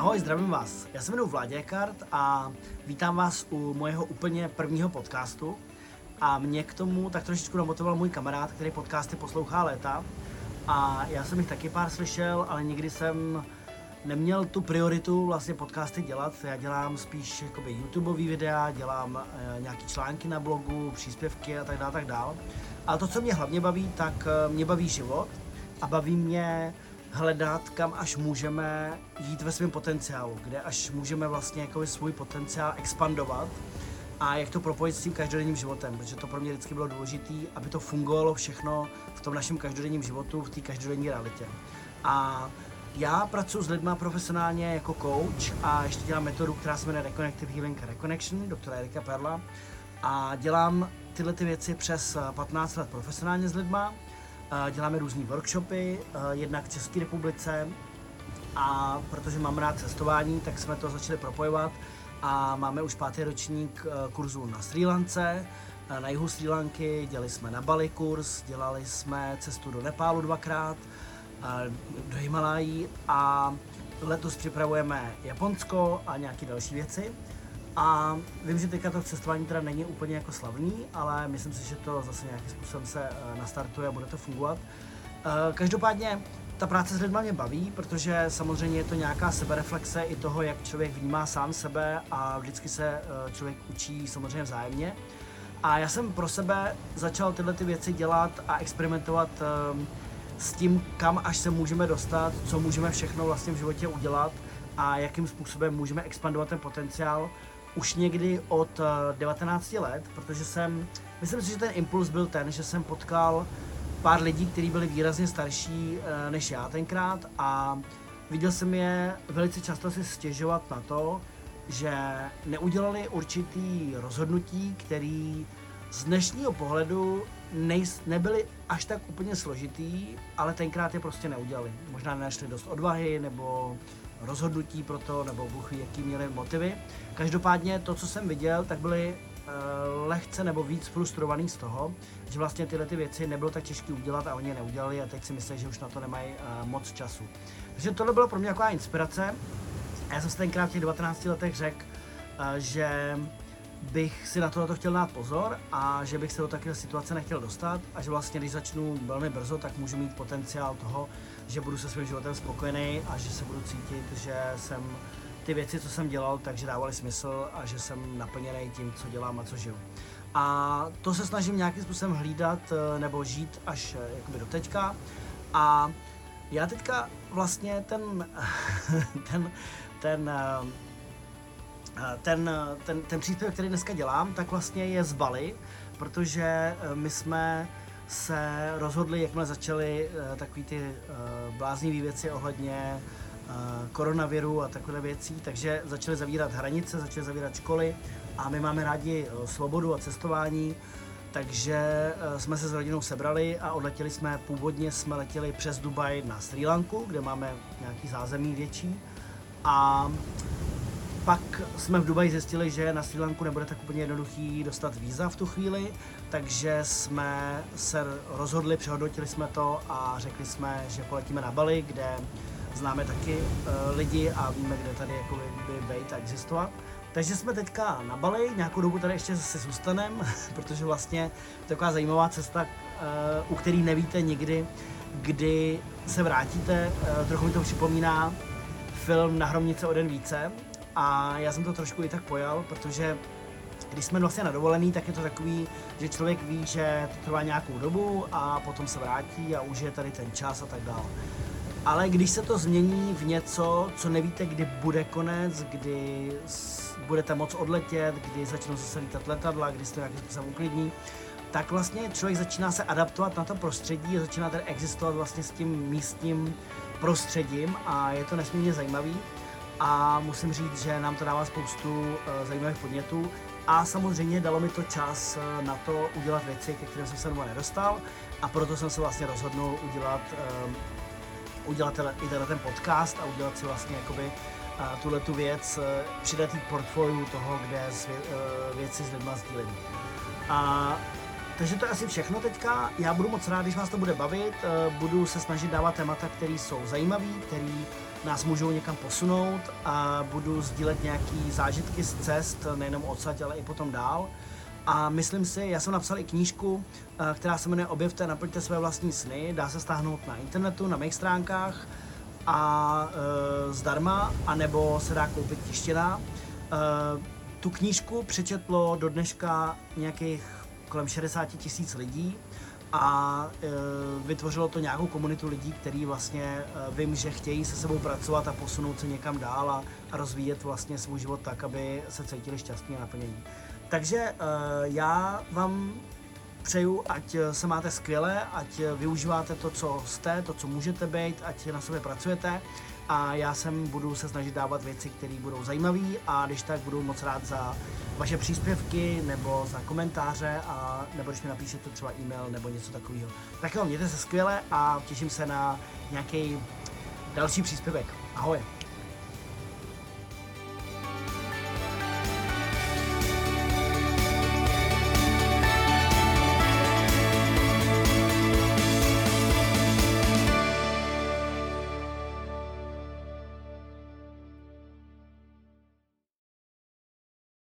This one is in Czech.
Ahoj, zdravím vás. Já se jmenuji Vládě Kart a vítám vás u mojeho úplně prvního podcastu. A mě k tomu tak trošičku namotoval můj kamarád, který podcasty poslouchá léta. A já jsem jich taky pár slyšel, ale nikdy jsem neměl tu prioritu vlastně podcasty dělat. Já dělám spíš jakoby YouTubeový videa, dělám e, nějaký články na blogu, příspěvky a tak dále, tak dále. Ale to, co mě hlavně baví, tak e, mě baví život a baví mě hledat, kam až můžeme jít ve svém potenciálu, kde až můžeme vlastně jako svůj potenciál expandovat a jak to propojit s tím každodenním životem, protože to pro mě vždycky bylo důležité, aby to fungovalo všechno v tom našem každodenním životu, v té každodenní realitě. A já pracuji s lidmi profesionálně jako coach a ještě dělám metodu, která se jmenuje Reconnective Healing Reconnection, doktora Erika Perla. A dělám tyhle ty věci přes 15 let profesionálně s lidma Děláme různé workshopy, jednak v České republice. A protože mám rád cestování, tak jsme to začali propojovat. A máme už pátý ročník kurzu na Sri Lance, na jihu Sri Lanky, dělali jsme na Bali kurz, dělali jsme cestu do Nepálu dvakrát, do Himalají. A letos připravujeme Japonsko a nějaké další věci. A vím, že teďka to cestování teda není úplně jako slavný, ale myslím si, že to zase nějakým způsobem se uh, nastartuje a bude to fungovat. Uh, každopádně ta práce s lidmi mě baví, protože samozřejmě je to nějaká sebereflexe i toho, jak člověk vnímá sám sebe a vždycky se uh, člověk učí samozřejmě vzájemně. A já jsem pro sebe začal tyhle ty věci dělat a experimentovat s tím, kam až se můžeme dostat, co můžeme všechno vlastně v životě udělat a jakým způsobem můžeme expandovat ten potenciál už někdy od 19 eh, let, protože jsem, myslím si, že ten impuls byl ten, že jsem potkal pár lidí, kteří byli výrazně starší eh, než já tenkrát a viděl jsem je velice často si stěžovat na to, že neudělali určitý rozhodnutí, který z dnešního pohledu nejs, nebyly až tak úplně složitý, ale tenkrát je prostě neudělali. Možná nenašli dost odvahy, nebo rozhodnutí pro to, nebo Bůh ví, jaký měli motivy. Každopádně to, co jsem viděl, tak byly uh, lehce nebo víc frustrovaný z toho, že vlastně tyhle ty věci nebylo tak těžké udělat a oni je neudělali a teď si myslí, že už na to nemají uh, moc času. Takže tohle bylo pro mě taková inspirace. Já jsem si tenkrát v těch 19 letech řekl, uh, že bych si na tohle chtěl dát pozor a že bych se do takové situace nechtěl dostat a že vlastně, když začnu velmi brzo, tak můžu mít potenciál toho, že budu se svým životem spokojený a že se budu cítit, že jsem ty věci, co jsem dělal, takže dávaly smysl a že jsem naplněný tím, co dělám a co žiju. A to se snažím nějakým způsobem hlídat eh, nebo žít až eh, jakoby do teďka. A já teďka vlastně ten, ten, ten, eh, ten, ten, ten příspěvek, který dneska dělám, tak vlastně je z Bali, protože my jsme se rozhodli, jakmile začaly uh, takový ty uh, bláznivé věci ohledně uh, koronaviru a takové věcí, takže začaly zavírat hranice, začaly zavírat školy a my máme rádi uh, svobodu a cestování, takže uh, jsme se s rodinou sebrali a odletěli jsme, původně jsme letěli přes Dubaj na Sri Lanku, kde máme nějaký zázemí větší a pak jsme v Dubaji zjistili, že na Sri Lanku nebude tak úplně jednoduchý dostat víza v tu chvíli, takže jsme se rozhodli, přehodnotili jsme to a řekli jsme, že poletíme na Bali, kde známe taky uh, lidi a víme, kde tady jako by být a existovat. Takže jsme teďka na Bali, nějakou dobu tady ještě zase zůstaneme, protože vlastně to je taková zajímavá cesta, uh, u který nevíte nikdy, kdy se vrátíte. Uh, trochu mi to připomíná film Na hromnice o den více, a já jsem to trošku i tak pojal, protože když jsme vlastně na dovolený, tak je to takový, že člověk ví, že to trvá nějakou dobu a potom se vrátí a už je tady ten čas a tak dále. Ale když se to změní v něco, co nevíte, kdy bude konec, kdy budete moc odletět, kdy začnou zase lítat letadla, kdy to nějakým způsobem uklidní, tak vlastně člověk začíná se adaptovat na to prostředí a začíná tady existovat vlastně s tím místním prostředím a je to nesmírně zajímavý a musím říct, že nám to dává spoustu uh, zajímavých podnětů a samozřejmě dalo mi to čas uh, na to udělat věci, ke kterým jsem se doma nedostal a proto jsem se vlastně rozhodnul udělat, uh, udělat i tenhle ten podcast a udělat si vlastně jakoby uh, tuhle tu věc, uh, přidat k portfoliu toho, kde svě, uh, věci s lidma sdílím. A takže to je asi všechno teďka. Já budu moc rád, když vás to bude bavit. Eh, budu se snažit dávat témata, které jsou zajímavé, které nás můžou někam posunout a budu sdílet nějaký zážitky z cest, nejenom odsaď, ale i potom dál. A myslím si, já jsem napsal i knížku, eh, která se jmenuje Objevte, naplňte své vlastní sny. Dá se stáhnout na internetu, na mých stránkách a e, zdarma, anebo se dá koupit tištěná. E, tu knížku přečetlo do dneška nějakých kolem 60 tisíc lidí a e, vytvořilo to nějakou komunitu lidí, který vlastně e, vím, že chtějí se sebou pracovat a posunout se někam dál a, a rozvíjet vlastně svůj život tak, aby se cítili šťastní a naplnění. Takže e, já vám přeju, ať se máte skvěle, ať využíváte to, co jste, to, co můžete být, ať na sobě pracujete a já sem budu se snažit dávat věci, které budou zajímavé a když tak budu moc rád za vaše příspěvky nebo za komentáře a nebo když mi napíšete třeba e-mail nebo něco takového. Tak jo, mějte se skvěle a těším se na nějaký další příspěvek. Ahoj.